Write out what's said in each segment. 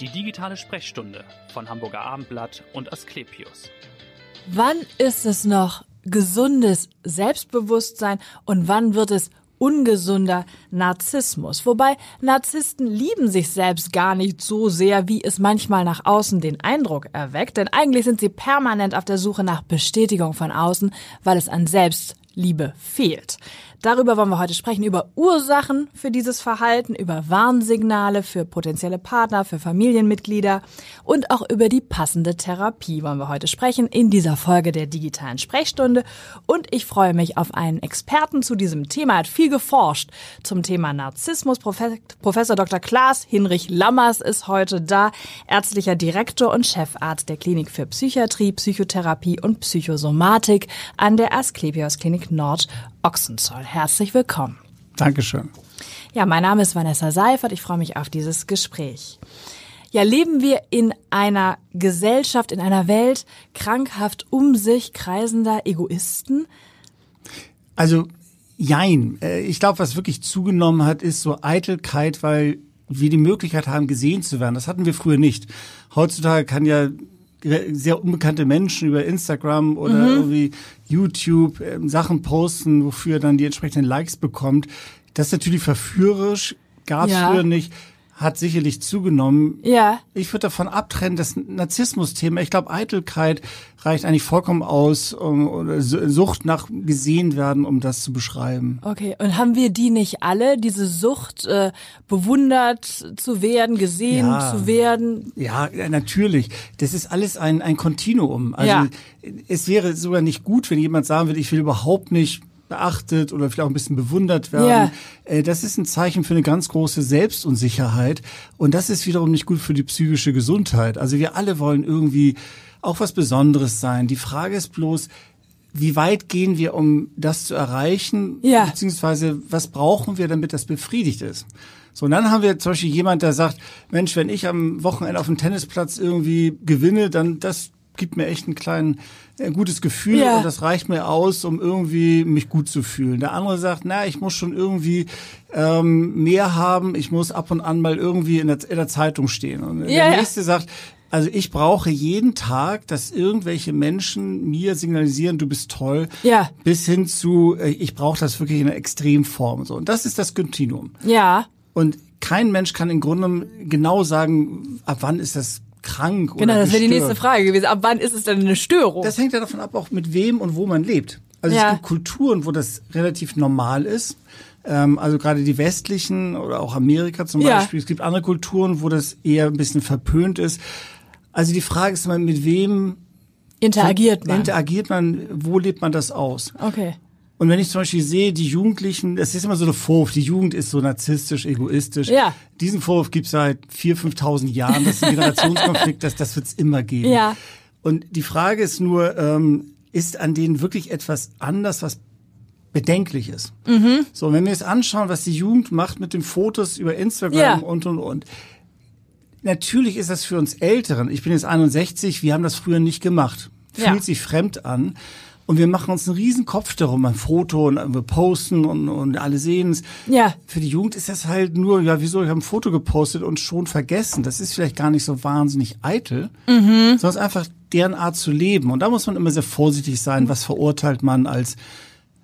Die digitale Sprechstunde von Hamburger Abendblatt und Asklepios. Wann ist es noch gesundes Selbstbewusstsein und wann wird es ungesunder Narzissmus. Wobei Narzissten lieben sich selbst gar nicht so sehr, wie es manchmal nach außen den Eindruck erweckt. Denn eigentlich sind sie permanent auf der Suche nach Bestätigung von außen, weil es an Selbstliebe fehlt. Darüber wollen wir heute sprechen, über Ursachen für dieses Verhalten, über Warnsignale für potenzielle Partner, für Familienmitglieder und auch über die passende Therapie wollen wir heute sprechen in dieser Folge der digitalen Sprechstunde. Und ich freue mich auf einen Experten zu diesem Thema. Er hat viel geforscht zum Thema Narzissmus. Professor Dr. Klaas Hinrich Lammers ist heute da, ärztlicher Direktor und Chefarzt der Klinik für Psychiatrie, Psychotherapie und Psychosomatik an der Asklepios Klinik Nord Ochsenzoll. Herzlich willkommen. Dankeschön. Ja, mein Name ist Vanessa Seifert. Ich freue mich auf dieses Gespräch. Ja, leben wir in einer Gesellschaft, in einer Welt krankhaft um sich kreisender Egoisten? Also, jein. Äh, ich glaube, was wirklich zugenommen hat, ist so Eitelkeit, weil wir die Möglichkeit haben, gesehen zu werden. Das hatten wir früher nicht. Heutzutage kann ja sehr unbekannte Menschen über Instagram oder mhm. irgendwie YouTube äh, Sachen posten, wofür dann die entsprechenden Likes bekommt. Das ist natürlich verführerisch, gab es ja. früher nicht hat sicherlich zugenommen. Ja. Ich würde davon abtrennen, das Narzissmus-Thema, ich glaube, Eitelkeit reicht eigentlich vollkommen aus, um, oder Sucht nach gesehen werden, um das zu beschreiben. Okay, und haben wir die nicht alle, diese Sucht, äh, bewundert zu werden, gesehen ja. zu werden? Ja, natürlich. Das ist alles ein, ein Kontinuum. Also ja. es wäre sogar nicht gut, wenn jemand sagen würde, ich will überhaupt nicht beachtet oder vielleicht auch ein bisschen bewundert werden. Ja. Äh, das ist ein Zeichen für eine ganz große Selbstunsicherheit und das ist wiederum nicht gut für die psychische Gesundheit. Also wir alle wollen irgendwie auch was Besonderes sein. Die Frage ist bloß, wie weit gehen wir, um das zu erreichen? Ja. Beziehungsweise, was brauchen wir, damit das befriedigt ist? So, und dann haben wir zum Beispiel jemand, der sagt, Mensch, wenn ich am Wochenende auf dem Tennisplatz irgendwie gewinne, dann das gibt mir echt einen kleinen ein gutes Gefühl ja. und das reicht mir aus, um irgendwie mich gut zu fühlen. Der andere sagt, na, ich muss schon irgendwie ähm, mehr haben, ich muss ab und an mal irgendwie in der, in der Zeitung stehen. Und ja, der nächste ja. sagt, also ich brauche jeden Tag, dass irgendwelche Menschen mir signalisieren, du bist toll, ja. bis hin zu, äh, ich brauche das wirklich in einer Extremform. So. Und das ist das Kontinuum. Ja. Und kein Mensch kann im Grunde genau sagen, ab wann ist das krank genau, oder das wäre die nächste Frage gewesen. Ab wann ist es denn eine Störung? Das hängt ja davon ab, auch mit wem und wo man lebt. Also ja. es gibt Kulturen, wo das relativ normal ist. Ähm, also gerade die westlichen oder auch Amerika zum ja. Beispiel. Es gibt andere Kulturen, wo das eher ein bisschen verpönt ist. Also die Frage ist mal, mit wem interagiert man? Interagiert man, wo lebt man das aus? Okay. Und wenn ich zum Beispiel sehe, die Jugendlichen, das ist immer so eine Vorwurf, die Jugend ist so narzisstisch, egoistisch. Ja. Diesen Vorwurf gibt es seit 4.000, 5.000 Jahren. Das ist ein Generationskonflikt, das, das wird es immer geben. Ja. Und die Frage ist nur, ähm, ist an denen wirklich etwas anders, was bedenklich ist? Mhm. So, wenn wir jetzt anschauen, was die Jugend macht mit den Fotos über Instagram ja. und, und, und. Natürlich ist das für uns Älteren, ich bin jetzt 61, wir haben das früher nicht gemacht. Fühlt ja. sich fremd an. Und wir machen uns einen riesen Kopf darum, ein Foto und wir posten und, und alle sehen es. Ja. Für die Jugend ist das halt nur, ja, wieso, ich habe ein Foto gepostet und schon vergessen. Das ist vielleicht gar nicht so wahnsinnig eitel, mhm. sondern es ist einfach deren Art zu leben. Und da muss man immer sehr vorsichtig sein, was verurteilt man als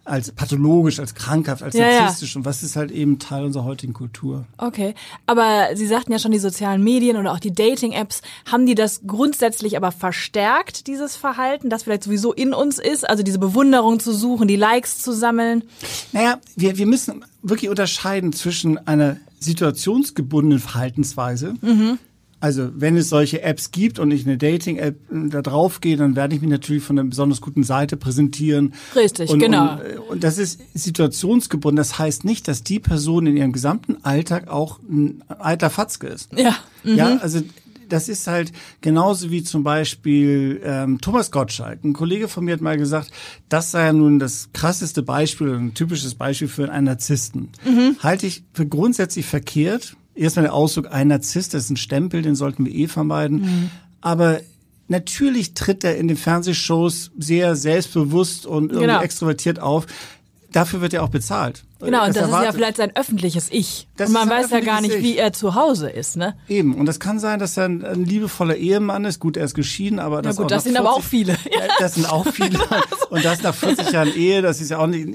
als pathologisch, als krankhaft, als ja, sexistisch ja. und was ist halt eben Teil unserer heutigen Kultur. Okay, aber Sie sagten ja schon, die sozialen Medien oder auch die Dating-Apps, haben die das grundsätzlich aber verstärkt, dieses Verhalten, das vielleicht sowieso in uns ist, also diese Bewunderung zu suchen, die Likes zu sammeln? Naja, wir, wir müssen wirklich unterscheiden zwischen einer situationsgebundenen Verhaltensweise, mhm also wenn es solche Apps gibt und ich eine Dating-App äh, da drauf gehe, dann werde ich mich natürlich von einer besonders guten Seite präsentieren. Richtig, und, genau. Und, äh, und, das ist situationsgebunden. Das heißt nicht, dass die Person in ihrem gesamten Alltag auch ein alter Fatzke ist. Ja. Mhm. Ja, also das ist halt genauso wie zum Beispiel ähm, Thomas Gottschalk. Ein Kollege von mir hat mal gesagt, das sei ja nun das krasseste Beispiel, ein typisches Beispiel für einen Narzissten. Mhm. Halte ich für grundsätzlich verkehrt erstmal der Ausdruck, ein Narzisst, das ist ein Stempel, den sollten wir eh vermeiden. Mhm. Aber natürlich tritt er in den Fernsehshows sehr selbstbewusst und irgendwie genau. extrovertiert auf. Dafür wird er auch bezahlt. Genau, und das, das ist ja vielleicht sein öffentliches Ich. Das und man weiß ja gar nicht, ich. wie er zu Hause ist, ne? Eben, und das kann sein, dass er ein, ein liebevoller Ehemann ist. Gut, er ist geschieden, aber das, ja, gut, das sind 40, aber auch viele. das sind auch viele. und das nach 40 Jahren Ehe, das ist ja auch nicht,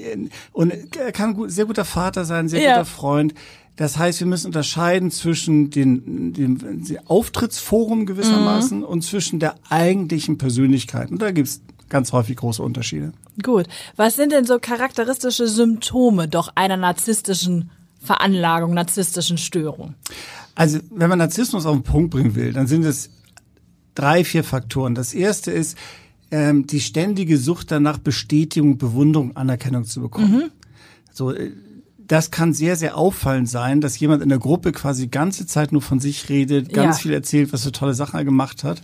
und er kann gut, sehr guter Vater sein, sehr ja. guter Freund. Das heißt, wir müssen unterscheiden zwischen dem, dem Auftrittsforum gewissermaßen mhm. und zwischen der eigentlichen Persönlichkeit. Und da gibt's ganz häufig große Unterschiede. Gut. Was sind denn so charakteristische Symptome doch einer narzisstischen Veranlagung, narzisstischen Störung? Also, wenn man Narzissmus auf den Punkt bringen will, dann sind es drei, vier Faktoren. Das erste ist ähm, die ständige Sucht danach, Bestätigung, Bewunderung, Anerkennung zu bekommen. Mhm. So, äh, das kann sehr, sehr auffallend sein, dass jemand in der Gruppe quasi die ganze Zeit nur von sich redet, ganz ja. viel erzählt, was für tolle Sachen er gemacht hat.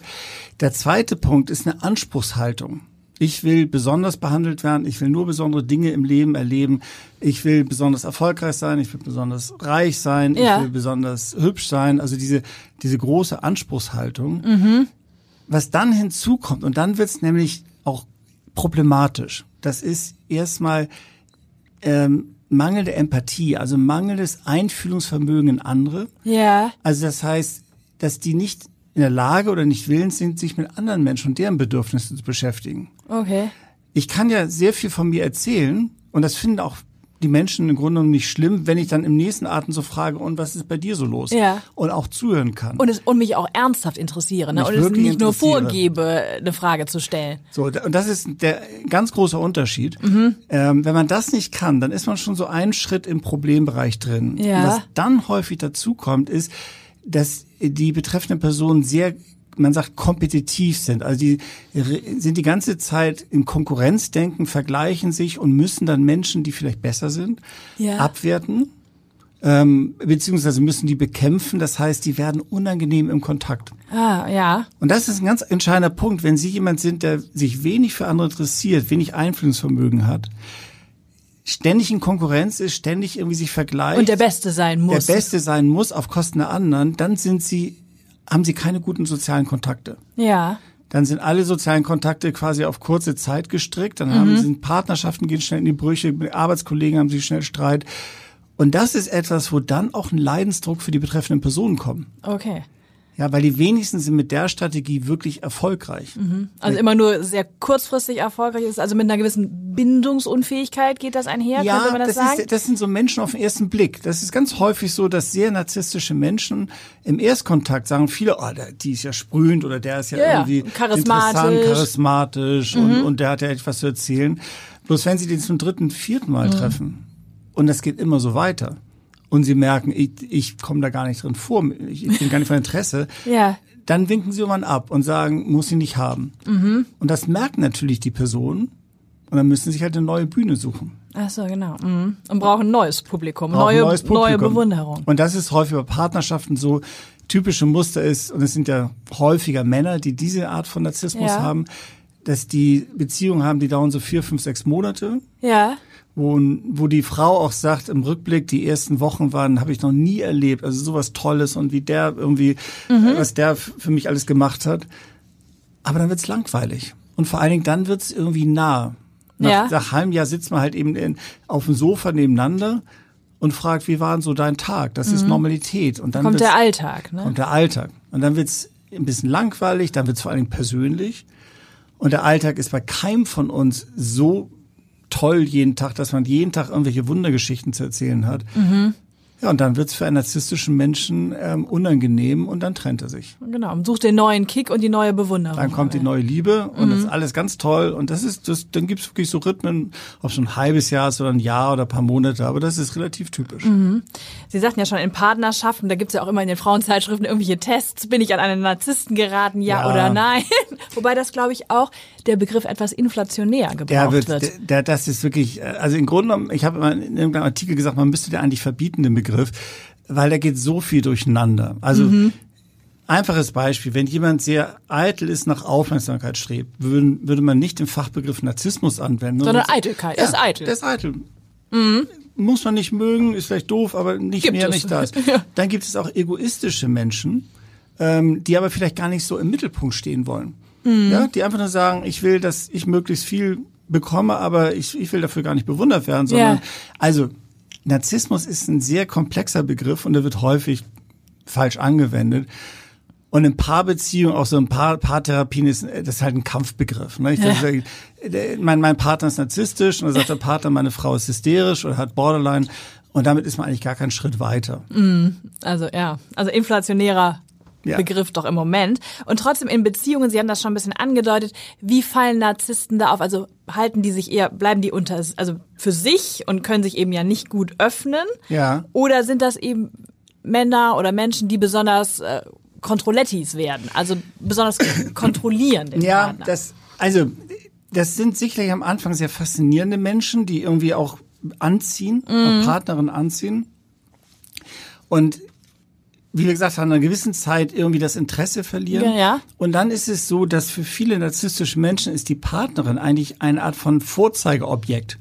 Der zweite Punkt ist eine Anspruchshaltung. Ich will besonders behandelt werden. Ich will nur besondere Dinge im Leben erleben. Ich will besonders erfolgreich sein. Ich will besonders reich sein. Ja. Ich will besonders hübsch sein. Also diese, diese große Anspruchshaltung. Mhm. Was dann hinzukommt, und dann wird's nämlich auch problematisch. Das ist erstmal ähm, mangelnde Empathie, also mangelndes Einfühlungsvermögen in andere. Ja. Also das heißt, dass die nicht in der Lage oder nicht willens sind, sich mit anderen Menschen und deren Bedürfnissen zu beschäftigen. Okay. Ich kann ja sehr viel von mir erzählen und das finden auch die Menschen im Grunde genommen nicht schlimm, wenn ich dann im nächsten Atem so frage, und was ist bei dir so los? Ja. Und auch zuhören kann. Und, es, und mich auch ernsthaft interessiere, ne? und es nicht nur vorgebe, eine Frage zu stellen. So, und das ist der ganz große Unterschied. Mhm. Ähm, wenn man das nicht kann, dann ist man schon so einen Schritt im Problembereich drin. Ja. Und was dann häufig dazu kommt, ist, dass die betreffende Person sehr man sagt, kompetitiv sind. Also die sind die ganze Zeit in Konkurrenzdenken, vergleichen sich und müssen dann Menschen, die vielleicht besser sind, ja. abwerten. Ähm, beziehungsweise müssen die bekämpfen. Das heißt, die werden unangenehm im Kontakt. Ah, ja. Und das ist ein ganz entscheidender Punkt. Wenn Sie jemand sind, der sich wenig für andere interessiert, wenig Einflussvermögen hat, ständig in Konkurrenz ist, ständig irgendwie sich vergleicht. Und der Beste sein muss. Der Beste sein muss auf Kosten der anderen, dann sind sie, haben sie keine guten sozialen Kontakte. Ja. Dann sind alle sozialen Kontakte quasi auf kurze Zeit gestrickt. Dann mhm. haben sie Partnerschaften gehen schnell in die Brüche, mit Arbeitskollegen haben sie schnell Streit. Und das ist etwas, wo dann auch ein Leidensdruck für die betreffenden Personen kommt. Okay. Ja, weil die wenigsten sind mit der Strategie wirklich erfolgreich. Mhm. Also immer nur sehr kurzfristig erfolgreich ist, also mit einer gewissen Bindungsunfähigkeit geht das einher, ja, könnte man das, das sagen? Ist, das sind so Menschen auf den ersten Blick. Das ist ganz häufig so, dass sehr narzisstische Menschen im Erstkontakt sagen viele, oh, der, die ist ja sprühend oder der ist ja, ja irgendwie charismatisch, charismatisch mhm. und, und der hat ja etwas zu erzählen. Bloß wenn sie den zum dritten, vierten Mal mhm. treffen und das geht immer so weiter, und sie merken, ich, ich komme da gar nicht drin vor, ich, ich bin gar nicht von Interesse, ja. dann winken sie irgendwann ab und sagen, muss sie nicht haben. Mhm. Und das merken natürlich die Personen und dann müssen sie sich halt eine neue Bühne suchen. Ach so, genau. Mhm. Und brauchen ein neues Publikum, neue, neues Publikum. neue Bewunderung. Und das ist häufig bei Partnerschaften so, typische Muster ist, und es sind ja häufiger Männer, die diese Art von Narzissmus ja. haben, dass die Beziehungen haben, die dauern so vier, fünf, sechs Monate. Ja wo, wo die Frau auch sagt im Rückblick, die ersten Wochen waren, habe ich noch nie erlebt. Also sowas Tolles und wie der irgendwie, mhm. was der für mich alles gemacht hat. Aber dann wird's langweilig. Und vor allen Dingen dann wird's irgendwie nah. Nach, ja. nach einem Jahr sitzt man halt eben in, auf dem Sofa nebeneinander und fragt, wie war denn so dein Tag? Das mhm. ist Normalität. Und dann kommt der Alltag. Ne? Kommt der Alltag. Und dann wird's ein bisschen langweilig, dann wird's vor allen Dingen persönlich. Und der Alltag ist bei keinem von uns so toll jeden Tag, dass man jeden Tag irgendwelche Wundergeschichten zu erzählen hat. Mhm. Ja, und dann wird's für einen narzisstischen Menschen ähm, unangenehm und dann trennt er sich. Genau, und sucht den neuen Kick und die neue Bewunderung. Dann kommt die neue Liebe und mhm. das ist alles ganz toll. Und das ist, das, dann gibt's wirklich so Rhythmen, ob schon ein halbes Jahr ist oder ein Jahr oder ein paar Monate, aber das ist relativ typisch. Mhm. Sie sagten ja schon, in Partnerschaften, da gibt's ja auch immer in den Frauenzeitschriften irgendwelche Tests, bin ich an einen Narzissten geraten, ja, ja. oder nein? Wobei das, glaube ich, auch der Begriff etwas inflationär gebraucht der wird. wird. Der, das ist wirklich, äh, also im Grunde genommen, ich habe in irgendeinem Artikel gesagt, man müsste der eigentlich verbieten, den Begriff, weil da geht so viel durcheinander. Also mhm. Einfaches Beispiel, wenn jemand sehr eitel ist, nach Aufmerksamkeit strebt, würde, würde man nicht den Fachbegriff Narzissmus anwenden. Sondern Eitelkeit, ja, er ist eitel. Der ist eitel. Mhm. Muss man nicht mögen, ist vielleicht doof, aber nicht gibt mehr, es. nicht das. ja. Dann gibt es auch egoistische Menschen, ähm, die aber vielleicht gar nicht so im Mittelpunkt stehen wollen. Mhm. Ja, die einfach nur sagen, ich will, dass ich möglichst viel bekomme, aber ich, ich will dafür gar nicht bewundert werden, sondern Ja. also Narzissmus ist ein sehr komplexer Begriff und der wird häufig falsch angewendet. Und in Paarbeziehungen, auch so in Paar, Paartherapien ist das ist halt ein Kampfbegriff. Ne? Ich Ja. sage, mein, mein Partner ist narzisstisch und dann sagt der Partner, meine Frau ist hysterisch oder hat Borderline und damit ist man eigentlich gar keinen Schritt weiter. Also ja, also inflationärer Ja. Begriff doch im Moment. Und trotzdem in Beziehungen, Sie haben das schon ein bisschen angedeutet, wie fallen Narzissten da auf? Also halten die sich eher, bleiben die unter, also für sich und können sich eben ja nicht gut öffnen? Ja. Oder sind das eben Männer oder Menschen, die besonders äh, Kontrollettis werden, also besonders kontrollieren den Ja, Partner? das, also, das sind sicherlich am Anfang sehr faszinierende Menschen, die irgendwie auch anziehen, Mhm. Partnerin anziehen. Und wie wir gesagt haben, einer gewissen Zeit irgendwie das Interesse verlieren. Ja, ja. Und dann ist es so, dass für viele narzisstische Menschen ist die Partnerin eigentlich eine Art von Vorzeigeobjekt.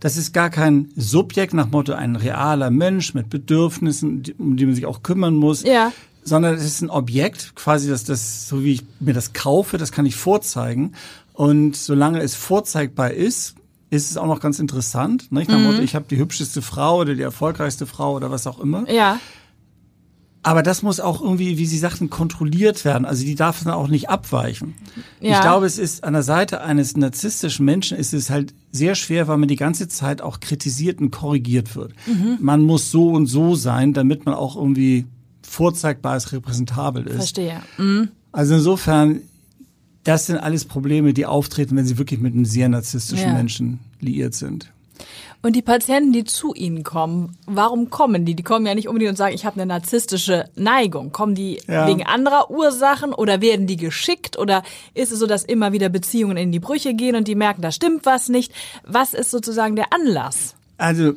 Das ist gar kein Subjekt nach Motto ein realer Mensch mit Bedürfnissen, um die man sich auch kümmern muss, Ja. sondern es ist ein Objekt, quasi das, das, so wie ich mir das kaufe, das kann ich vorzeigen. Und solange es vorzeigbar ist, ist es auch noch ganz interessant. Nicht? Nach dem Motto, ich habe die hübscheste Frau oder die erfolgreichste Frau oder was auch immer. ja, Aber das muss auch irgendwie, wie Sie sagten, kontrolliert werden. Also die darf dann auch nicht abweichen. Ja. Ich glaube, es ist an der Seite eines narzisstischen Menschen ist es halt sehr schwer, weil man die ganze Zeit auch kritisiert und korrigiert wird. Mhm. Man muss so und so sein, damit man auch irgendwie vorzeigbar ist, repräsentabel ist. verstehe. Mhm. Also insofern, das sind alles Probleme, die auftreten, wenn sie wirklich mit einem sehr narzisstischen Ja. Menschen liiert sind. Und die Patienten, die zu Ihnen kommen, warum kommen die? Die kommen ja nicht unbedingt und sagen, ich habe eine narzisstische Neigung. Kommen die Ja. wegen anderer Ursachen oder werden die geschickt? Oder ist es so, dass immer wieder Beziehungen in die Brüche gehen und die merken, da stimmt was nicht? Was ist sozusagen der Anlass? Also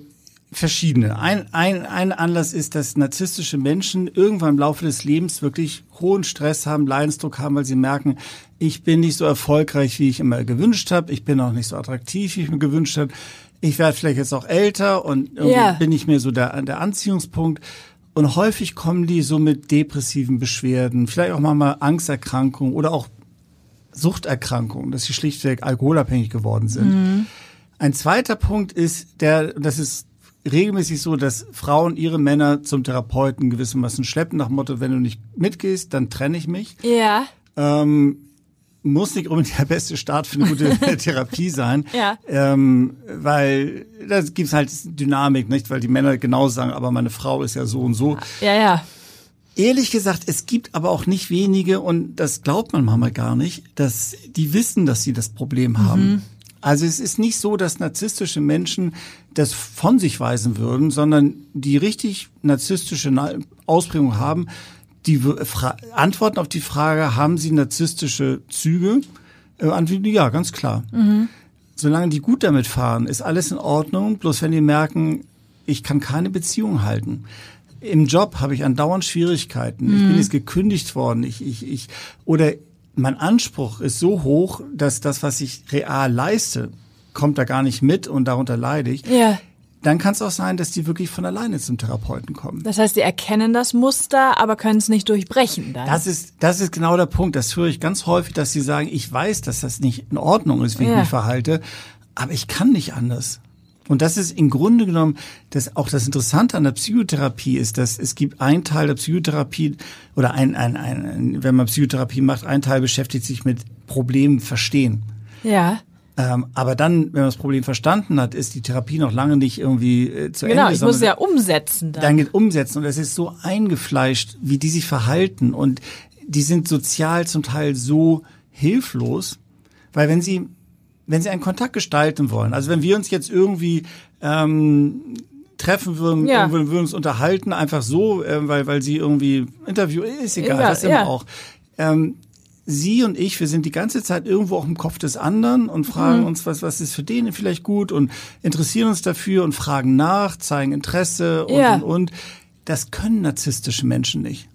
verschiedene. Ein, ein, ein Anlass ist, dass narzisstische Menschen irgendwann im Laufe des Lebens wirklich hohen Stress haben, Leidensdruck haben, weil sie merken, ich bin nicht so erfolgreich, wie ich immer gewünscht habe. Ich bin auch nicht so attraktiv, wie ich mir gewünscht habe. Ich werde vielleicht jetzt auch älter und irgendwie Ja. bin ich mir so der, der Anziehungspunkt. Und häufig kommen die so mit depressiven Beschwerden, vielleicht auch mal Angsterkrankungen oder auch Suchterkrankungen, dass sie schlichtweg alkoholabhängig geworden sind. Ein zweiter Punkt ist, der, das ist regelmäßig so, dass Frauen ihre Männer zum Therapeuten gewissermaßen schleppen, nach dem Motto, wenn du nicht mitgehst, dann trenne ich mich. Ja. Ähm, muss nicht unbedingt der beste Start für eine gute Therapie sein. Ja. Ähm, weil da gibt's halt Dynamik, nicht? Weil die Männer genau sagen, aber meine Frau ist ja so und so. Ja, ja. Ehrlich gesagt, es gibt aber auch nicht wenige, und das glaubt man manchmal gar nicht, dass die wissen, dass sie das Problem haben. Also es ist nicht so, dass narzisstische Menschen das von sich weisen würden, sondern die richtig narzisstische Na- Ausprägung haben, die fra- antworten auf die Frage, haben sie narzisstische Züge? Äh, antworten, ja, ganz klar. Solange die gut damit fahren, ist alles in Ordnung. Bloß wenn die merken, ich kann keine Beziehung halten. Im Job habe ich andauernd Schwierigkeiten. Ich bin jetzt gekündigt worden. Ich, ich, ich, oder mein Anspruch ist so hoch, dass das, was ich real leiste, kommt da gar nicht mit und darunter leide ich. Ja. Dann kann es auch sein, dass die wirklich von alleine zum Therapeuten kommen. Das heißt, die erkennen das Muster, aber können es nicht durchbrechen dann. Das ist, das ist genau der Punkt. Das höre ich ganz häufig, dass sie sagen, ich weiß, dass das nicht in Ordnung ist, wie Ja. ich mich verhalte, aber ich kann nicht anders. Und das ist im Grunde genommen, das auch das Interessante an der Psychotherapie ist, dass es gibt einen Teil der Psychotherapie oder ein, ein, ein wenn man Psychotherapie macht, ein Teil beschäftigt sich mit Problemen verstehen. ja. Ähm, aber dann, wenn man das Problem verstanden hat, ist die Therapie noch lange nicht irgendwie äh, zu Genau, Ende. ich muss sondern- ja umsetzen dann. dann geht umsetzen und es ist so eingefleischt, wie die sich verhalten und die sind sozial zum Teil so hilflos, weil wenn sie wenn sie einen Kontakt gestalten wollen, also wenn wir uns jetzt irgendwie ähm, treffen würden, Ja. würden uns unterhalten, einfach so, äh, weil weil sie irgendwie Interview ist egal, Egal, was immer ja. auch. Ähm, Sie und ich, wir sind die ganze Zeit irgendwo auch im Kopf des anderen und fragen Mhm. uns, was, was ist für den vielleicht gut und interessieren uns dafür und fragen nach, zeigen Interesse und, Ja. und, und. Das können narzisstische Menschen nicht.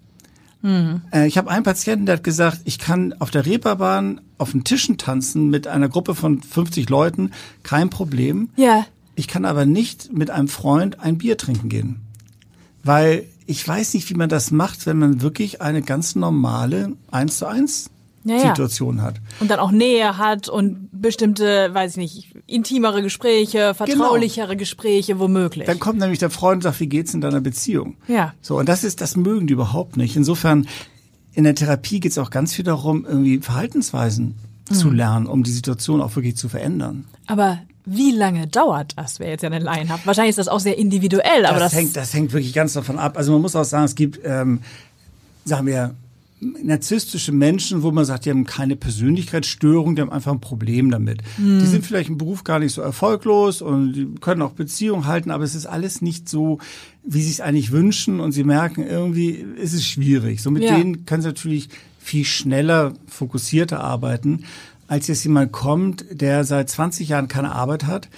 Mhm. Äh, Ich habe einen Patienten, der hat gesagt, ich kann auf der Reeperbahn auf den Tischen tanzen mit einer Gruppe von 50 Leuten, kein Problem. Ja. Ich kann aber nicht mit einem Freund ein Bier trinken gehen. Weil ich weiß nicht, wie man das macht, wenn man wirklich eine ganz normale 1 zu 1 Situation hat. Und dann auch Nähe hat und bestimmte, weiß ich nicht, intimere Gespräche, vertraulichere genau. Gespräche womöglich. Dann kommt nämlich der Freund und sagt, wie geht's in deiner Beziehung? Ja. So, und das ist, das mögen die überhaupt nicht. Insofern, in der Therapie geht es auch ganz viel darum, irgendwie Verhaltensweisen mhm. zu lernen, um die Situation auch wirklich zu verändern. Aber wie lange dauert das, wer jetzt ja eine Laien hat? Wahrscheinlich ist das auch sehr individuell, aber das, das hängt, das hängt wirklich ganz davon ab. Also man muss auch sagen, es gibt, ähm, sagen wir, narzisstische Menschen, wo man sagt, die haben keine Persönlichkeitsstörung, die haben einfach ein Problem damit. Mhm. Die sind vielleicht im Beruf gar nicht so erfolglos und die können auch Beziehungen halten, aber es ist alles nicht so, wie sie es eigentlich wünschen und sie merken irgendwie, ist es schwierig. So mit ja. denen können sie natürlich viel schneller, fokussierter arbeiten, als jetzt jemand kommt, der seit 20 Jahren keine Arbeit hat,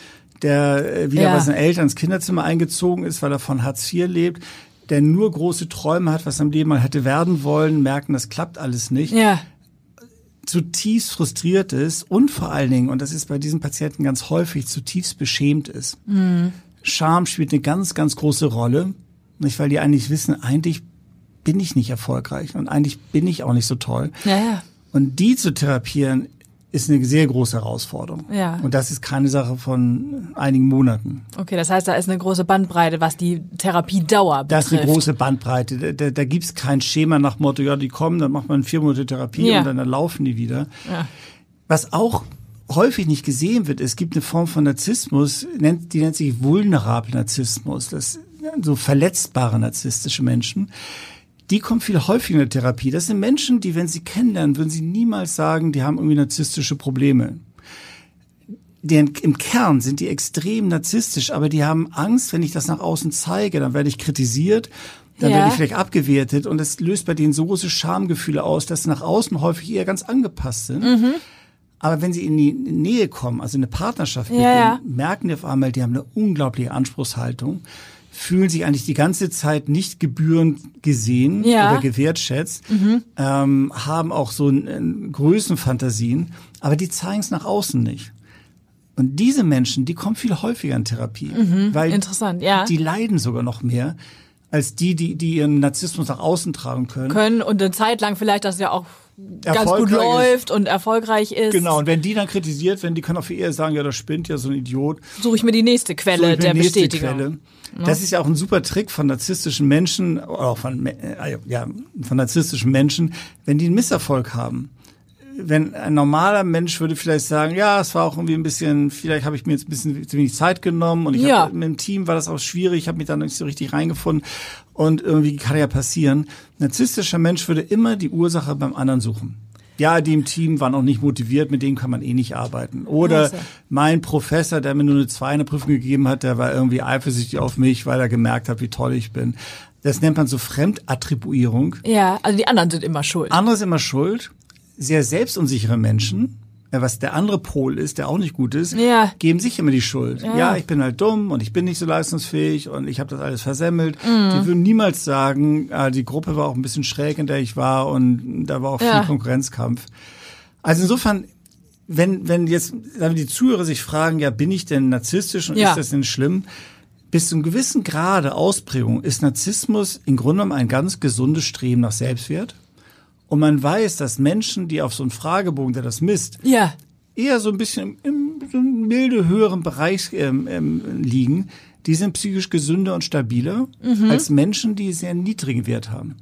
der äh, wieder ja. bei seinen Eltern ins Kinderzimmer eingezogen ist, weil er von Hartz IV lebt, der nur große Träume hat, was im Leben mal hätte werden wollen, merken, das klappt alles nicht. Ja. Zutiefst frustriert ist und vor allen Dingen, und das ist bei diesen Patienten ganz häufig, zutiefst beschämt ist. Mhm. Scham spielt eine ganz, ganz große Rolle, nicht, weil die eigentlich wissen, eigentlich bin ich nicht erfolgreich und eigentlich bin ich auch nicht so toll. Ja, ja. Und die zu therapieren ist eine sehr große Herausforderung. Ja. Und das ist keine Sache von einigen Monaten. Okay, das heißt, da ist eine große Bandbreite, was die Therapiedauer betrifft. Das ist eine große Bandbreite. Da, da, da gibt es kein Schema nach Motto, ja, die kommen, dann macht man vier Monate Therapie ja. und dann, dann laufen die wieder. Ja. Was auch häufig nicht gesehen wird, es gibt eine Form von Narzissmus, die nennt sich vulnerable Narzissmus. Das sind so verletzbare narzisstische Menschen die kommen viel häufiger in der Therapie. Das sind Menschen, die, wenn sie kennenlernen, würden sie niemals sagen, die haben irgendwie narzisstische Probleme. Denn im Kern sind die extrem narzisstisch, aber die haben Angst, wenn ich das nach außen zeige, dann werde ich kritisiert, dann ja. werde ich vielleicht abgewertet und das löst bei denen so große Schamgefühle aus, dass sie nach außen häufig eher ganz angepasst sind. Mhm. Aber wenn sie in die Nähe kommen, also eine Partnerschaft ja, denen, merken die auf einmal, die haben eine unglaubliche Anspruchshaltung fühlen sich eigentlich die ganze Zeit nicht gebührend gesehen ja. oder gewertschätzt, mhm. ähm, haben auch so ein, Größenfantasien, aber die zeigen es nach außen nicht. Und diese Menschen, die kommen viel häufiger in Therapie, mhm. weil ja. die leiden sogar noch mehr als die, die, die ihren Narzissmus nach außen tragen können. Können und eine Zeit lang vielleicht das ja auch ganz gut läuft und erfolgreich ist. Genau, und wenn die dann kritisiert werden, die können auch für eher sagen, ja, das spinnt ja so ein Idiot. Suche ich mir die nächste Quelle der nächste Bestätigung. Quelle. Das ist ja auch ein super Trick von narzisstischen Menschen, oder auch von, äh, ja, von narzisstischen Menschen, wenn die einen Misserfolg haben. Wenn ein normaler Mensch würde vielleicht sagen, ja, es war auch irgendwie ein bisschen, vielleicht habe ich mir jetzt ein bisschen zu wenig Zeit genommen und ich ja. hab, mit dem Team war das auch schwierig, ich habe mich da nicht so richtig reingefunden und irgendwie kann ja passieren. Ein narzisstischer Mensch würde immer die Ursache beim anderen suchen ja, die im Team waren auch nicht motiviert, mit denen kann man eh nicht arbeiten. Oder also. mein Professor, der mir nur eine zwei in der Prüfung gegeben hat, der war irgendwie eifersüchtig auf mich, weil er gemerkt hat, wie toll ich bin. Das nennt man so Fremdattribuierung. Ja, also die anderen sind immer schuld. Andere sind immer schuld. Sehr selbstunsichere Menschen was der andere Pol ist, der auch nicht gut ist, ja. geben sich immer die Schuld. Ja. ja, ich bin halt dumm und ich bin nicht so leistungsfähig und ich habe das alles versemmelt. Mhm. Die würden niemals sagen, äh, die Gruppe war auch ein bisschen schräg, in der ich war und da war auch viel Konkurrenzkampf. Also insofern, wenn, wenn jetzt sagen die Zuhörer sich fragen, ja, bin ich denn narzisstisch und ist das denn schlimm? Bis zu einem gewissen Grade Ausprägung ist Narzissmus im Grunde genommen ein ganz gesundes Streben nach Selbstwert und man weiß, dass Menschen, die auf so einem Fragebogen, der das misst, ja. eher so ein bisschen im, im milde höheren Bereich ähm, ähm, liegen, die sind psychisch gesünder und stabiler mhm. als Menschen, die sehr niedrigen Wert haben.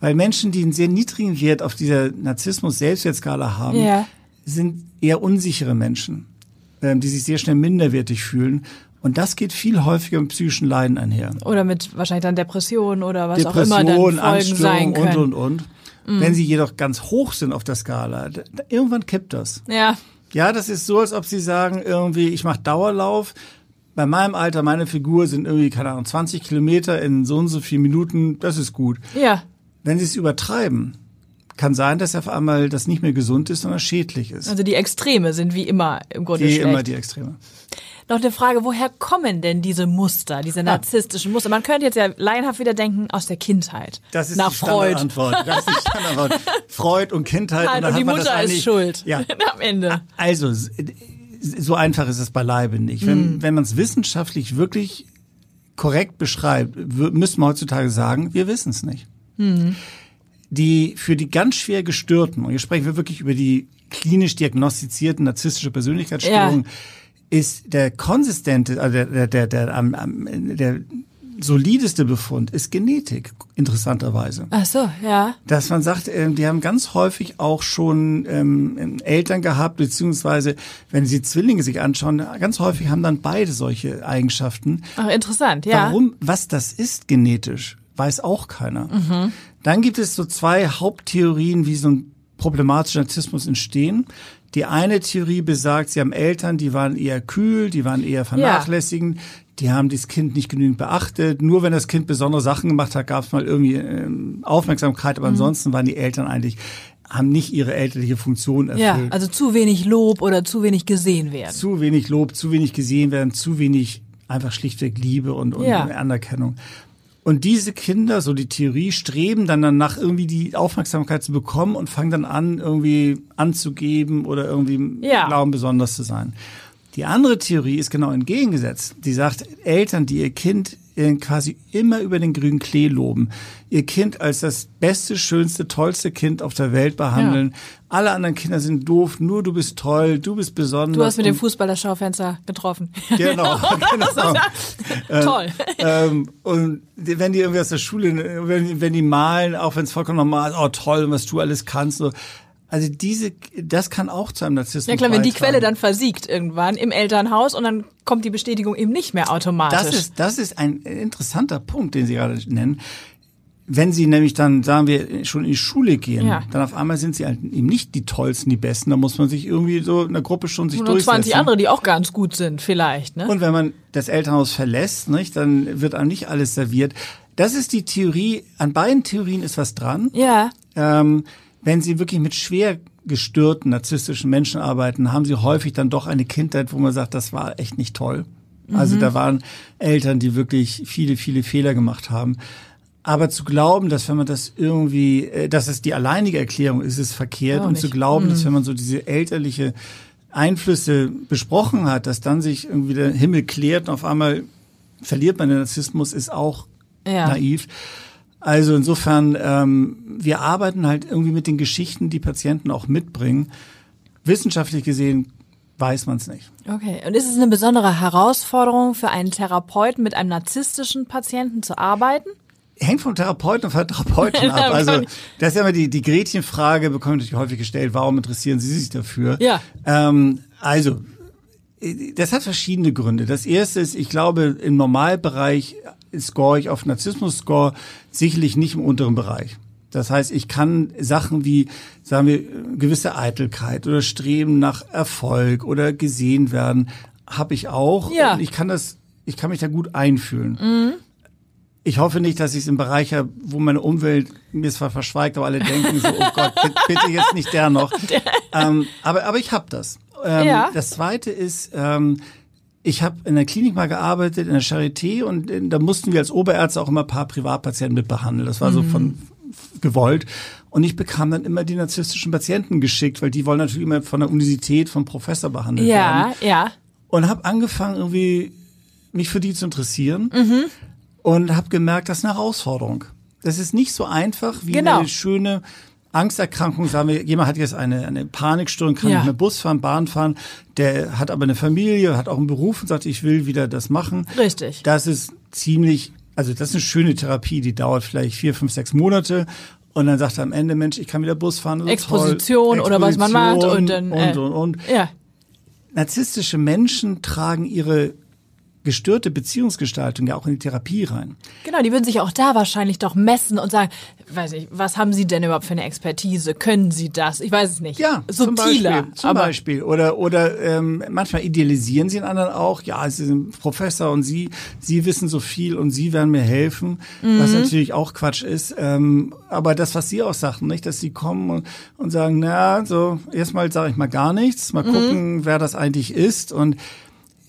Weil Menschen, die einen sehr niedrigen Wert auf dieser Narzissmus-Selbstwertskala haben, ja. sind eher unsichere Menschen, ähm, die sich sehr schnell minderwertig fühlen. Und das geht viel häufiger mit psychischen Leiden einher. Oder mit wahrscheinlich dann Depressionen oder was Depression, auch immer dann Folgen sein können. Und, und, und. Mhm. Wenn sie jedoch ganz hoch sind auf der Skala, irgendwann kippt das. Ja. Ja, das ist so, als ob sie sagen, irgendwie, ich mache Dauerlauf. Bei meinem Alter, meine Figur sind irgendwie, keine Ahnung, 20 Kilometer in so und so vier Minuten, das ist gut. Ja. Wenn sie es übertreiben, kann sein, dass auf einmal das nicht mehr gesund ist, sondern schädlich ist. Also die Extreme sind wie immer im Grunde wie schlecht. immer die Extreme noch eine Frage, woher kommen denn diese Muster, diese narzisstischen Muster? Man könnte jetzt ja laienhaft wieder denken, aus der Kindheit. Das ist nach die Freud. Antwort. Das ist die Standardantwort. Freud und Kindheit. Halt, und, und die Mutter ist schuld. Ja. Am Ende. Also, so einfach ist es beileibe nicht. Wenn, mhm. wenn man es wissenschaftlich wirklich korrekt beschreibt, müssen wir heutzutage sagen, wir wissen es nicht. Mhm. die für die ganz schwer gestörten, und hier sprechen wir wirklich über die klinisch diagnostizierten narzisstische Persönlichkeitsstörungen, ja. Ist der konsistente, also der, der, der, der, solideste Befund ist Genetik, interessanterweise. Ach so, ja. Dass man sagt, äh, die haben ganz häufig auch schon ähm, Eltern gehabt, beziehungsweise, wenn sie Zwillinge sich anschauen, ganz häufig haben dann beide solche Eigenschaften. Ach, interessant, ja. Warum, was das ist genetisch, weiß auch keiner. Mhm. Dann gibt es so zwei Haupttheorien, wie so ein problematischer Narzissmus entstehen. Die eine Theorie besagt, sie haben Eltern, die waren eher kühl, die waren eher vernachlässigend, ja. die haben das Kind nicht genügend beachtet. Nur wenn das Kind besondere Sachen gemacht hat, gab es mal irgendwie ähm, Aufmerksamkeit, aber mhm. ansonsten waren die Eltern eigentlich haben nicht ihre elterliche Funktion erfüllt. Ja, also zu wenig Lob oder zu wenig gesehen werden. Zu wenig Lob, zu wenig gesehen werden, zu wenig einfach schlichtweg Liebe und, und ja. Anerkennung. Und diese Kinder, so die Theorie, streben dann danach irgendwie die Aufmerksamkeit zu bekommen und fangen dann an, irgendwie anzugeben oder irgendwie ja. glauben, besonders zu sein. Die andere Theorie ist genau entgegengesetzt. Die sagt, Eltern, die ihr Kind quasi immer über den grünen Klee loben, ihr Kind als das beste, schönste, tollste Kind auf der Welt behandeln. Ja. Alle anderen Kinder sind doof, nur du bist toll, du bist besonders. Du hast mit dem Fußball das Schaufenster getroffen. Genau, genau. äh, Toll. Ähm, und wenn die irgendwie aus der Schule, wenn, wenn die malen, auch wenn es vollkommen normal ist, oh toll, was du alles kannst, so also diese, das kann auch zu einem Narzissmus Ja klar, wenn die Quelle dann versiegt irgendwann im Elternhaus und dann kommt die Bestätigung eben nicht mehr automatisch. Das ist, das ist ein interessanter Punkt, den Sie gerade nennen. Wenn Sie nämlich dann, sagen wir, schon in die Schule gehen, ja. dann auf einmal sind Sie halt eben nicht die Tollsten, die Besten. Da muss man sich irgendwie so in der Gruppe schon sich 120 durchsetzen. andere, die auch ganz gut sind, vielleicht. Ne? Und wenn man das Elternhaus verlässt, nicht, dann wird einem nicht alles serviert. Das ist die Theorie. An beiden Theorien ist was dran. Ja. Ähm, wenn Sie wirklich mit schwer gestörten narzisstischen Menschen arbeiten, haben Sie häufig dann doch eine Kindheit, wo man sagt, das war echt nicht toll. Also mhm. da waren Eltern, die wirklich viele, viele Fehler gemacht haben. Aber zu glauben, dass wenn man das irgendwie, äh, dass es die alleinige Erklärung ist, ist verkehrt. und zu glauben, mhm. dass wenn man so diese elterliche Einflüsse besprochen hat, dass dann sich irgendwie der Himmel klärt und auf einmal verliert man den Narzissmus, ist auch ja. naiv. Also insofern, ähm, wir arbeiten halt irgendwie mit den Geschichten, die Patienten auch mitbringen. Wissenschaftlich gesehen weiß man es nicht. Okay. Und ist es eine besondere Herausforderung für einen Therapeuten, mit einem narzisstischen Patienten zu arbeiten? Hängt vom Therapeuten und von der Therapeutin ab. Also das ist ja immer die, die Gretchenfrage, bekommt natürlich häufig gestellt, warum interessieren Sie sich dafür? Ja. Ähm, also, das hat verschiedene Gründe. Das erste ist, ich glaube, im Normalbereich score ich auf Narzissmus-Score sicherlich nicht im unteren Bereich. Das heißt, ich kann Sachen wie, sagen wir, gewisse Eitelkeit oder Streben nach Erfolg oder gesehen werden, habe ich auch. Ja. Und ich kann das, ich kann mich da gut einfühlen. Mhm. Ich hoffe nicht, dass ich es im Bereich habe, wo meine Umwelt mir zwar verschweigt, aber alle denken so, oh Gott, bitte jetzt nicht der noch. ähm, aber, aber ich habe das. Ähm, ja. Das zweite ist, ähm, ich habe in der Klinik mal gearbeitet, in der Charité, und da mussten wir als Oberärzte auch immer ein paar Privatpatienten mit behandeln. Das war mhm. so von gewollt. Und ich bekam dann immer die narzisstischen Patienten geschickt, weil die wollen natürlich immer von der Universität, vom Professor behandelt ja, werden. Ja, ja. Und habe angefangen, irgendwie mich für die zu interessieren mhm. und habe gemerkt, das ist eine Herausforderung. Das ist nicht so einfach wie genau. eine schöne Angsterkrankung, sagen wir, jemand hat jetzt eine, eine Panikstörung, kann ja. nicht mehr Bus fahren, Bahn fahren, der hat aber eine Familie, hat auch einen Beruf und sagt, ich will wieder das machen. Richtig. Das ist ziemlich, also das ist eine schöne Therapie, die dauert vielleicht vier, fünf, sechs Monate. Und dann sagt er am Ende, Mensch, ich kann wieder Bus fahren. Exposition, Exposition oder was man macht und dann. Äh, und, und, und. Ja. Narzisstische Menschen tragen ihre gestörte Beziehungsgestaltung ja auch in die Therapie rein. Genau, die würden sich auch da wahrscheinlich doch messen und sagen, weiß ich, was haben Sie denn überhaupt für eine Expertise? Können Sie das? Ich weiß es nicht. Ja, subtiler. Zum Beispiel, zum Beispiel. Oder oder ähm, manchmal idealisieren Sie einen anderen auch. Ja, Sie sind Professor und Sie Sie wissen so viel und Sie werden mir helfen, mhm. was natürlich auch Quatsch ist. Ähm, aber das, was Sie auch sagten, nicht, dass Sie kommen und, und sagen, na, so erstmal sage ich mal gar nichts, mal mhm. gucken, mhm. wer das eigentlich ist und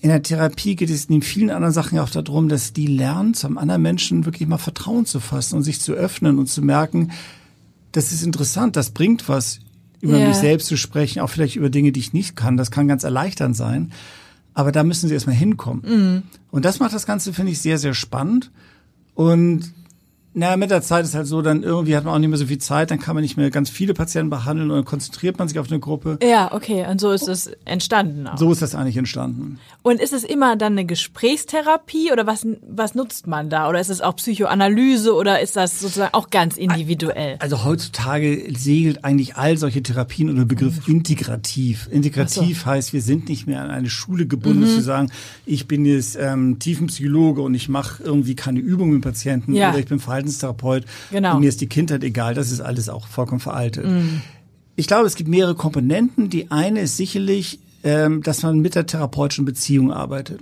in der Therapie geht es in vielen anderen Sachen auch darum, dass die lernen, zum anderen Menschen wirklich mal Vertrauen zu fassen und sich zu öffnen und zu merken, das ist interessant, das bringt was, über yeah. mich selbst zu sprechen, auch vielleicht über Dinge, die ich nicht kann. Das kann ganz erleichternd sein. Aber da müssen sie erstmal hinkommen. Mm. Und das macht das Ganze, finde ich, sehr, sehr spannend. Und Na, mit der Zeit ist halt so, dann irgendwie hat man auch nicht mehr so viel Zeit, dann kann man nicht mehr ganz viele Patienten behandeln und dann konzentriert man sich auf eine Gruppe. Ja, okay, und so ist es entstanden auch. So ist das eigentlich entstanden. Und ist es immer dann eine Gesprächstherapie oder was, was nutzt man da? Oder ist es auch Psychoanalyse oder ist das sozusagen auch ganz individuell? Also heutzutage segelt eigentlich all solche Therapien unter Begriff integrativ. Integrativ so. heißt, wir sind nicht mehr an eine Schule gebunden, mhm. zu sagen, ich bin jetzt ähm, Tiefenpsychologe und ich mache irgendwie keine Übungen mit Patienten ja. oder ich bin Verhaltenstherapeut genau. und mir ist die Kindheit egal. Das ist alles auch vollkommen veraltet. Mhm. Ich glaube, es gibt mehrere Komponenten. Die eine ist sicherlich, ähm, dass man mit der therapeutischen Beziehung arbeitet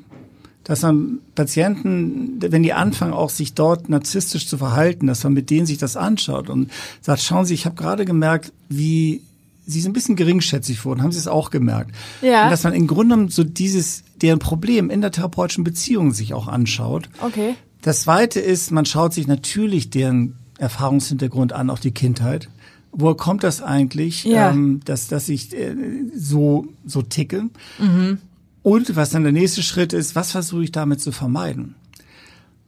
dass man Patienten, wenn die anfangen, auch sich dort narzisstisch zu verhalten, dass man mit denen sich das anschaut und sagt, schauen Sie, ich habe gerade gemerkt, wie Sie sind ein bisschen geringschätzig wurden, haben Sie es auch gemerkt? Ja. Und dass man im Grunde genommen so dieses, deren Problem in der therapeutischen Beziehung sich auch anschaut. Okay. Das zweite ist, man schaut sich natürlich deren Erfahrungshintergrund an, auch die Kindheit. Woher kommt das eigentlich, ja. ähm, dass, dass ich äh, so, so ticke? Mhm. Und was dann der nächste Schritt ist, was versuche ich damit zu vermeiden?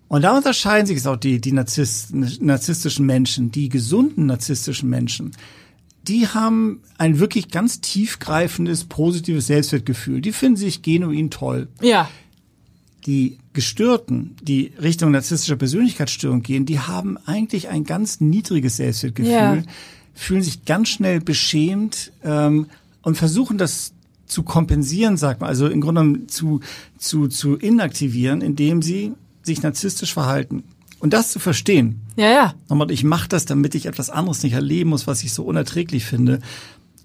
Und da unterscheiden sich auch die, die narzisstischen Menschen, die gesunden narzisstischen Menschen. Die haben ein wirklich ganz tiefgreifendes, positives Selbstwertgefühl. Die finden sich genuin toll. Ja. Die Gestörten, die Richtung narzisstischer Persönlichkeitsstörung gehen, die haben eigentlich ein ganz niedriges Selbstwertgefühl, ja. fühlen sich ganz schnell beschämt ähm, und versuchen das zu kompensieren, sagt man, also im Grunde genommen zu, zu, zu inaktivieren, indem sie sich narzisstisch verhalten. Und das zu verstehen. Ja, ja. Nochmal, ich mache das, damit ich etwas anderes nicht erleben muss, was ich so unerträglich finde,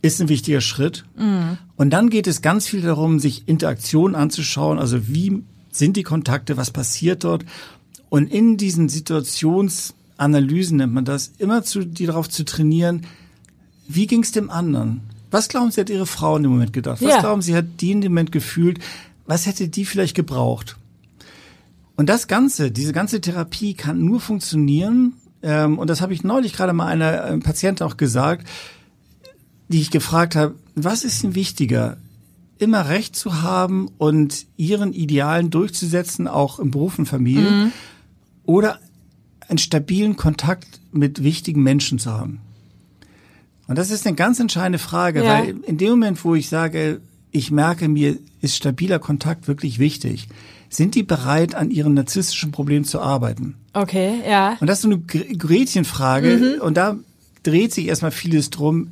ist ein wichtiger Schritt. Mhm. Und dann geht es ganz viel darum, sich Interaktionen anzuschauen. Also wie sind die Kontakte, was passiert dort? Und in diesen Situationsanalysen nennt man das, immer zu, die darauf zu trainieren, wie ging es dem anderen? Was glauben Sie, hat Ihre Frau in dem Moment gedacht? Was ja. glauben Sie, hat die in dem Moment gefühlt? Was hätte die vielleicht gebraucht? Und das Ganze, diese ganze Therapie kann nur funktionieren, ähm, und das habe ich neulich gerade mal einer äh, Patientin auch gesagt, die ich gefragt habe, was ist denn wichtiger? Immer Recht zu haben und ihren Idealen durchzusetzen, auch im Beruf und Familie, mhm. oder einen stabilen Kontakt mit wichtigen Menschen zu haben? Und das ist eine ganz entscheidende Frage, ja. weil in dem Moment, wo ich sage, ich merke, mir ist stabiler Kontakt wirklich wichtig, sind die bereit, an ihren narzisstischen Problemen zu arbeiten? Okay, ja. Und das ist so eine Gretchenfrage. Mhm. Und da dreht sich erstmal vieles drum.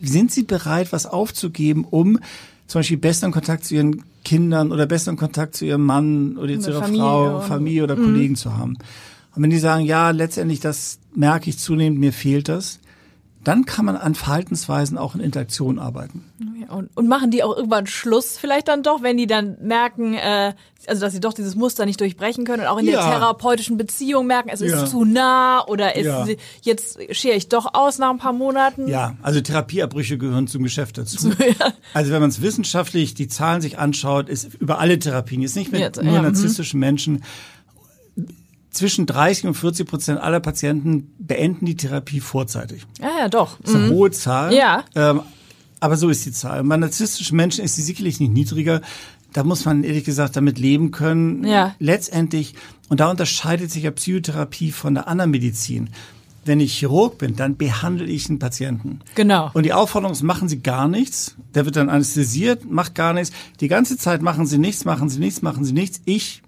Sind sie bereit, was aufzugeben, um zum Beispiel besseren Kontakt zu ihren Kindern oder besseren Kontakt zu ihrem Mann oder zu ihrer Familie Frau, Familie oder mhm. Kollegen zu haben? Und wenn die sagen, ja, letztendlich, das merke ich zunehmend, mir fehlt das, dann kann man an Verhaltensweisen auch in Interaktion arbeiten. Und, und machen die auch irgendwann Schluss vielleicht dann doch, wenn die dann merken, äh, also dass sie doch dieses Muster nicht durchbrechen können und auch in ja. der therapeutischen Beziehung merken, es ja. ist zu nah oder ist jetzt schere ich doch aus nach ein paar Monaten. Ja, also Therapieabbrüche gehören zum Geschäft dazu. Also wenn man es wissenschaftlich die Zahlen sich anschaut, ist über alle Therapien, ist nicht mit jetzt, nur narzisstischen Menschen, zwischen 30 und 40 Prozent aller Patienten beenden die Therapie vorzeitig. Ja, ja, doch. Das ist eine mhm. hohe Zahl. Ja. Ähm, aber so ist die Zahl. Bei narzisstischen Menschen ist sie sicherlich nicht niedriger. Da muss man ehrlich gesagt damit leben können. Ja. Letztendlich, und da unterscheidet sich ja Psychotherapie von der anderen Medizin. Wenn ich Chirurg bin, dann behandle ich einen Patienten. Genau. Und die Aufforderung ist, machen Sie gar nichts. Der wird dann anästhesiert, macht gar nichts. Die ganze Zeit machen Sie nichts, machen Sie nichts, machen Sie nichts. Ich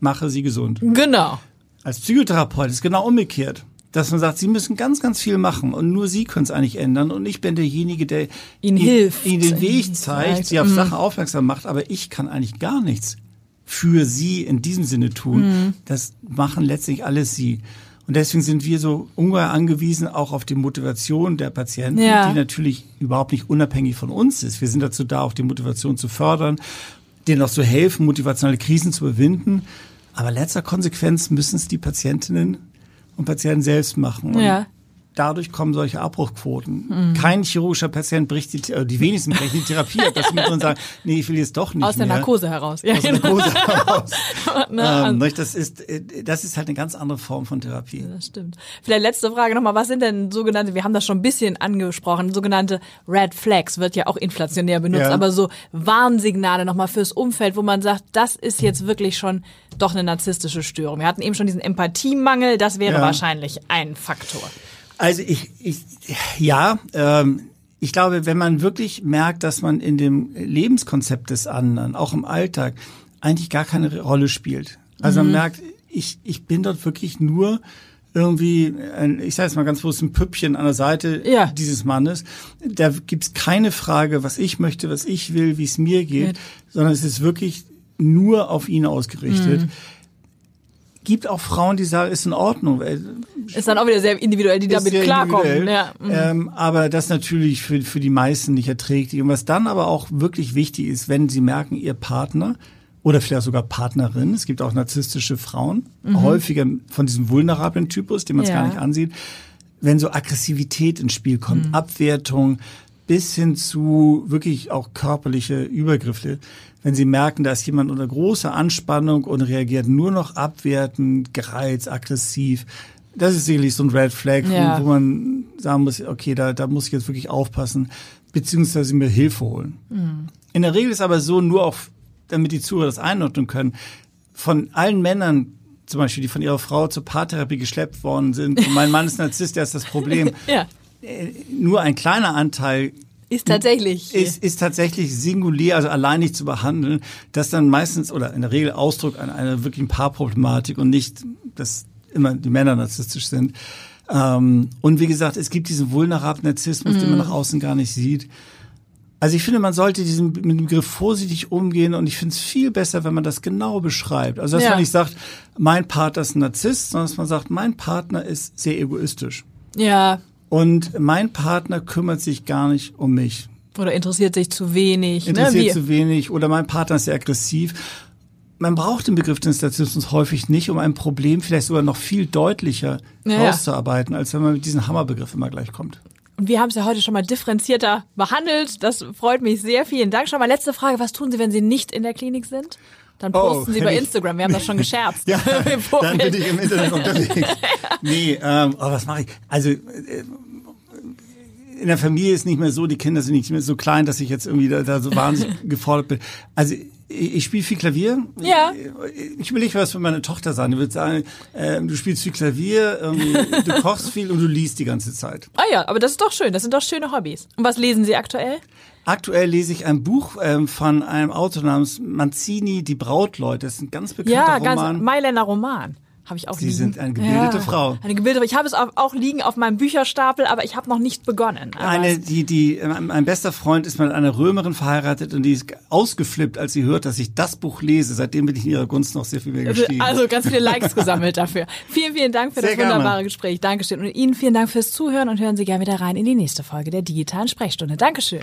mache Sie gesund. Genau. Als Psychotherapeut ist genau umgekehrt. Dass man sagt, sie müssen ganz, ganz viel machen und nur sie können es eigentlich ändern und ich bin derjenige, der ihnen hilft, ihnen den Weg zeigt, sie auf mhm. Sachen aufmerksam macht, aber ich kann eigentlich gar nichts für sie in diesem Sinne tun. Mhm. Das machen letztlich alles sie. Und deswegen sind wir so ungeheuer angewiesen auch auf die Motivation der Patienten, ja. die natürlich überhaupt nicht unabhängig von uns ist. Wir sind dazu da, auch die Motivation zu fördern, denen auch zu helfen, motivationale Krisen zu überwinden. Aber letzter Konsequenz müssen es die Patientinnen und Patienten selbst machen. Und ja. Dadurch kommen solche Abbruchquoten. Mhm. Kein chirurgischer Patient bricht die, äh, die wenigsten brechen die Therapie ab, dass sie mit uns sagen, nee, ich will jetzt doch nicht Aus mehr. der Narkose heraus. Ja, Aus der Narkose heraus. Na, ähm, das ist, äh, das ist halt eine ganz andere Form von Therapie. Das stimmt. Vielleicht letzte Frage nochmal. Was sind denn sogenannte, wir haben das schon ein bisschen angesprochen, sogenannte Red Flags wird ja auch inflationär benutzt, ja. aber so Warnsignale nochmal fürs Umfeld, wo man sagt, das ist jetzt wirklich schon doch eine narzisstische Störung. Wir hatten eben schon diesen Empathiemangel, das wäre ja. wahrscheinlich ein Faktor. Also ich, ich ja, ähm, ich glaube, wenn man wirklich merkt, dass man in dem Lebenskonzept des anderen, auch im Alltag, eigentlich gar keine Rolle spielt. Also mhm. man merkt, ich, ich bin dort wirklich nur irgendwie, ein, ich sage jetzt mal ganz bewusst, ein Püppchen an der Seite ja. dieses Mannes. Da gibt's keine Frage, was ich möchte, was ich will, wie es mir geht, ja. sondern es ist wirklich nur auf ihn ausgerichtet. Mhm gibt auch Frauen, die sagen, ist in Ordnung. Ist dann auch wieder sehr individuell, die damit klarkommen. Ja. Mhm. Ähm, aber das natürlich für, für die meisten nicht erträglich. Und was dann aber auch wirklich wichtig ist, wenn sie merken, ihr Partner oder vielleicht sogar Partnerin, es gibt auch narzisstische Frauen, mhm. häufiger von diesem vulnerablen Typus, den man es ja. gar nicht ansieht, wenn so Aggressivität ins Spiel kommt, mhm. Abwertung, bis hin zu wirklich auch körperliche Übergriffe, wenn sie merken, da ist jemand unter großer Anspannung und reagiert nur noch abwertend, gereizt, aggressiv. Das ist sicherlich so ein Red Flag, ja. wo, man sagen muss, okay, da, da muss ich jetzt wirklich aufpassen, beziehungsweise mir Hilfe holen. Mhm. In der Regel ist aber so, nur auch, damit die Zuhörer das einordnen können, von allen Männern, zum Beispiel, die von ihrer Frau zur Paartherapie geschleppt worden sind, und mein Mann ist Narzisst, der ist das Problem. ja. Nur ein kleiner Anteil ist tatsächlich. Ist, ist tatsächlich singulär, also allein nicht zu behandeln, das dann meistens oder in der Regel Ausdruck einer, einer wirklichen Paarproblematik und nicht, dass immer die Männer narzisstisch sind. Ähm, und wie gesagt, es gibt diesen vulnerablen Narzissmus, mhm. den man nach außen gar nicht sieht. Also ich finde, man sollte diesen, mit dem Begriff vorsichtig umgehen und ich finde es viel besser, wenn man das genau beschreibt. Also dass ja. man nicht sagt, mein Partner ist ein Narzisst, sondern dass man sagt, mein Partner ist sehr egoistisch. Ja, und mein Partner kümmert sich gar nicht um mich. Oder interessiert sich zu wenig. Ne? Interessiert ne? zu wenig. Oder mein Partner ist sehr aggressiv. Man braucht den Begriff des Narzissmus häufig nicht, um ein Problem vielleicht sogar noch viel deutlicher ja, rauszuarbeiten, als wenn man mit diesem Hammerbegriff immer gleich kommt. Und wir haben es ja heute schon mal differenzierter behandelt. Das freut mich sehr. Vielen Dank. Schon mal letzte Frage. Was tun Sie, wenn Sie nicht in der Klinik sind? Dann oh, posten oh, Sie bei Instagram. Wir haben das schon gescherzt. ja, dann bin ich im Internet unterwegs. nee, ähm, oh, was mache ich? Also äh, in der Familie ist nicht mehr so, die Kinder sind nicht mehr so klein, dass ich jetzt irgendwie da, da so wahnsinnig gefordert bin. Also ich, ich spiele viel Klavier. Ja. Ich will nicht was für meine Tochter sagen. Die wird sagen, äh, du spielst viel Klavier, ähm, du kochst viel und du liest die ganze Zeit. Ah ja, aber das ist doch schön. Das sind doch schöne Hobbys. Und was lesen Sie aktuell? Aktuell lese ich ein Buch ähm, von einem Autor namens Manzini, Die Brautleute. Das ist ein ganz bekannter ja, Roman. Ja, ganz Mailänder Roman. Habe ich auch Sie liegen. sind eine gebildete ja, Frau. Eine gebildete Ich habe es auch liegen auf meinem Bücherstapel, aber ich habe noch nicht begonnen. eine, die, die, mein bester Freund ist mit einer Römerin verheiratet und die ist ausgeflippt, als sie hört, dass ich das Buch lese. Seitdem bin ich in ihrer Gunst noch sehr viel mehr also, gestiegen. Also ganz viele Likes gesammelt dafür. Vielen, vielen Dank für sehr das wunderbare gerne. Gespräch. Dankeschön. Und Ihnen vielen Dank fürs Zuhören und hören Sie gerne wieder rein in die nächste Folge der digitalen Sprechstunde. Dankeschön.